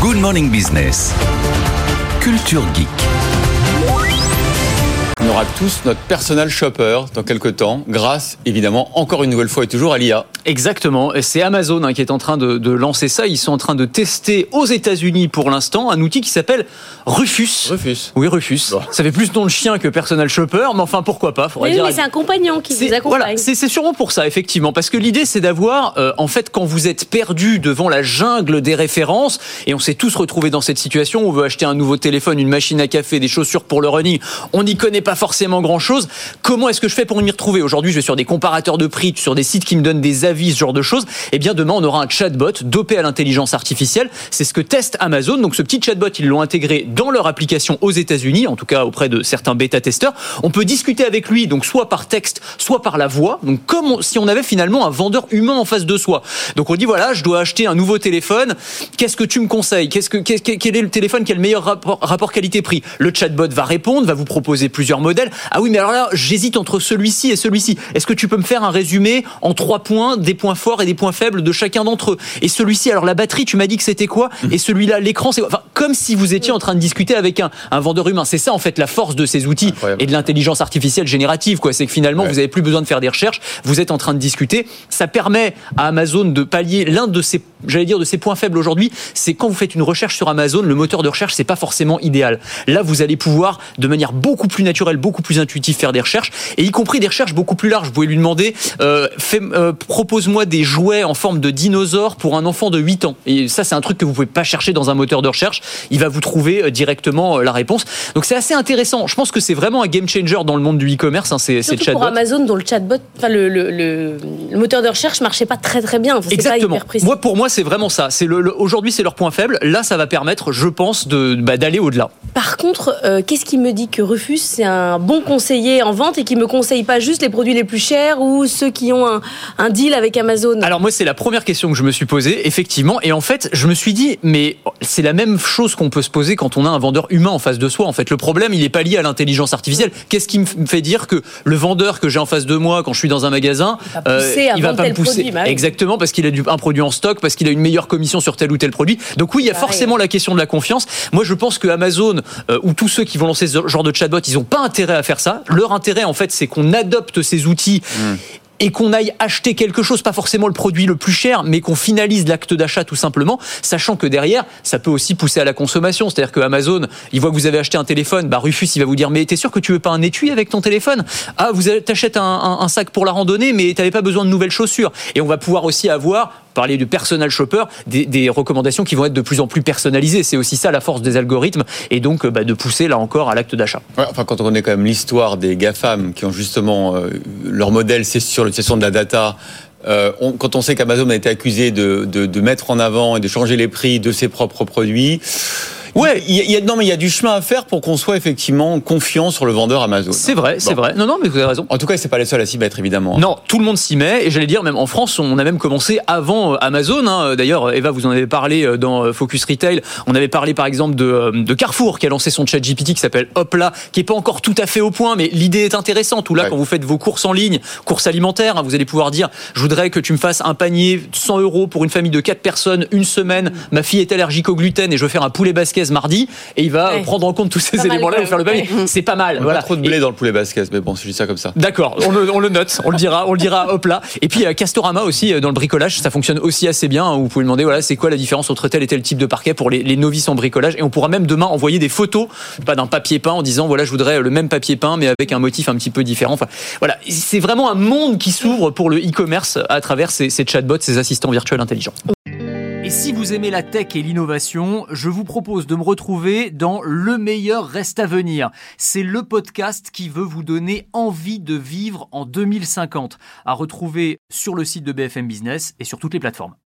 Good Morning Business. Culture Geek. On aura tous notre personal shopper dans quelques temps, grâce évidemment encore une nouvelle fois et toujours à l'IA. Exactement, et c'est Amazon hein, qui est en train de, de, lancer ça. Ils sont en train de tester aux États-Unis pour l'instant un outil qui s'appelle Rufus. Rufus. Oui, Rufus. Bon. Ça fait plus nom de chien que personal shopper, mais enfin pourquoi pas Oui, dire... mais c'est un compagnon qui vous accompagne. Voilà, c'est sûrement pour ça, effectivement, parce que l'idée c'est d'avoir, euh, en fait, quand vous êtes perdu devant la jungle des références, et on s'est tous retrouvés dans cette situation où on veut acheter un nouveau téléphone, une machine à café, des chaussures pour le running, on n'y connaît pas forcément grand-chose. Comment est-ce que je fais pour m'y retrouver Aujourd'hui, je vais sur des comparateurs de prix, sur des sites qui me donnent des avis, ce genre de choses. Eh bien, demain, on aura un chatbot dopé à l'intelligence artificielle. C'est ce que teste Amazon. Donc, ce petit chatbot, ils l'ont intégré dans leur application aux États-Unis, en tout cas auprès de certains bêta-testeurs. On peut discuter avec lui, donc soit par texte, soit par la voix. Donc, comme si on avait finalement un vendeur humain en face de soi. Donc, on dit voilà, je dois acheter un nouveau téléphone. Qu'est-ce que tu me conseilles Qu'est-ce que quel est le téléphone qui a le meilleur rapport, rapport qualité-prix? Le chatbot va répondre, va vous proposer plusieurs Ah oui, mais alors là, j'hésite entre celui-ci et celui-ci. Est-ce que tu peux me faire un résumé en trois points, des points forts et des points faibles de chacun d'entre eux? Et celui-ci, alors la batterie, tu m'as dit que c'était quoi? Et celui-là, l'écran, c'est quoi? Enfin, comme si vous étiez en train de discuter avec un, un vendeur humain. C'est ça en fait la force de ces outils Incroyable. et de l'intelligence artificielle générative. Quoi, c'est que finalement, ouais. vous avez plus besoin de faire des recherches. Vous êtes en train de discuter. Ça permet à Amazon de pallier l'un de ses, j'allais dire, de ses points faibles aujourd'hui. C'est quand vous faites une recherche sur Amazon, le moteur de recherche, c'est pas forcément idéal. Là, vous allez pouvoir, de manière beaucoup plus naturelle, beaucoup plus intuitive, faire des recherches et y compris des recherches beaucoup plus larges. Vous pouvez lui demander euh, euh, propose-moi des jouets en forme de dinosaures pour un enfant de 8 ans. Et ça, c'est un truc que vous pouvez pas chercher dans un moteur de recherche. Il va vous trouver euh, directement la réponse. Donc c'est assez intéressant. Je pense que c'est vraiment un game changer dans le monde du e-commerce. Hein, c'est Surtout le chatbot. pour Amazon, dont le chatbot, enfin le, le, le, le, moteur de recherche marchait pas très très bien. Enfin, Exactement. Moi, pour moi, c'est vraiment ça. C'est le, aujourd'hui, c'est leur point faible. Là, ça va permettre, je pense, de bah, d'aller au-delà. Par contre, euh, qu'est-ce qui me dit que Rufus c'est un bon conseiller en vente et qui me conseille pas juste les produits les plus chers ou ceux qui ont un, un deal avec Amazon Alors moi, c'est la première question que je me suis posée, effectivement. Et en fait, je me suis dit, mais c'est la même chose qu'on peut se poser quand on a un vendeur humain en face de soi. En fait, le problème, il n'est pas lié à l'intelligence artificielle. Qu'est-ce qui me fait dire que le vendeur que j'ai en face de moi quand je suis dans un magasin, il va, pousser euh, il va pas me pousser produit, bah exactement parce qu'il a du, un produit en stock, parce qu'il a une meilleure commission sur tel ou tel produit. Donc oui, il y a forcément la question de la confiance. Moi, je pense que Amazon euh, ou tous ceux qui vont lancer ce genre de chatbot, ils n'ont pas intérêt à faire ça. Leur intérêt, en fait, c'est qu'on adopte ces outils. Mmh et qu'on aille acheter quelque chose, pas forcément le produit le plus cher, mais qu'on finalise l'acte d'achat tout simplement, sachant que derrière, ça peut aussi pousser à la consommation. C'est-à-dire que Amazon, il voit que vous avez acheté un téléphone, bah Rufus, il va vous dire, mais t'es sûr que tu veux pas un étui avec ton téléphone? Ah, vous t'achètes un, un, un, sac pour la randonnée, mais t'avais pas besoin de nouvelles chaussures. Et on va pouvoir aussi avoir parler du personal shopper, des, recommandations qui vont être de plus en plus personnalisées. C'est aussi ça la force des algorithmes et donc bah, de pousser là encore à l'acte d'achat. Enfin, quand on connaît quand même l'histoire des GAFAM qui ont justement euh, leur modèle, c'est sur l'utilisation de la data. Euh, quand on sait qu'Amazon a été accusé de, mettre en avant et de changer les prix de ses propres produits, Ouais, il y, a, non, mais il y a du chemin à faire pour qu'on soit effectivement confiant sur le vendeur Amazon. C'est vrai, bon. c'est vrai. Non, non, mais vous avez raison. En tout cas, c'est pas les seuls à s'y mettre, évidemment. Non, tout le monde s'y met. Et j'allais dire, même en France, on a même commencé avant Amazon. Hein. D'ailleurs, Eva, vous en avez parlé dans Focus Retail. On avait parlé, par exemple, de, de Carrefour, qui a lancé son chat GPT qui s'appelle Hopla, qui est pas encore tout à fait au point, mais l'idée est intéressante. Où là, ouais. quand vous faites vos courses en ligne, courses alimentaires, hein, vous allez pouvoir dire, je voudrais que tu me fasses un panier 100 euros pour une famille de 4 personnes, une semaine. Ma fille est allergique au gluten et je veux faire un poulet mardi. Et il va ouais. prendre en compte tous ces éléments-là et faire le panier. Ouais. C'est pas mal. On voilà. Pas trop de blé et... dans le poulet basquez, mais bon, je dis ça comme ça. D'accord, on, on, le note, on le dira, on le dira, hop là. Et puis Castorama aussi dans le bricolage, ça fonctionne aussi assez bien. Vous pouvez demander, voilà, c'est quoi la différence entre tel et tel type de parquet pour les, les novices en bricolage? Et on pourra même demain envoyer des photos, pas d'un papier peint, en disant, voilà, je voudrais le même papier peint, mais avec un motif un petit peu différent. Enfin, voilà, c'est vraiment un monde qui s'ouvre pour le e-commerce à travers ces, ces chatbots, ces assistants virtuels intelligents. Et si vous aimez la tech et l'innovation, je vous propose de me retrouver dans Le meilleur reste à venir. C'est le podcast qui veut vous donner envie de vivre en 2050, à retrouver sur le site de BFM Business et sur toutes les plateformes.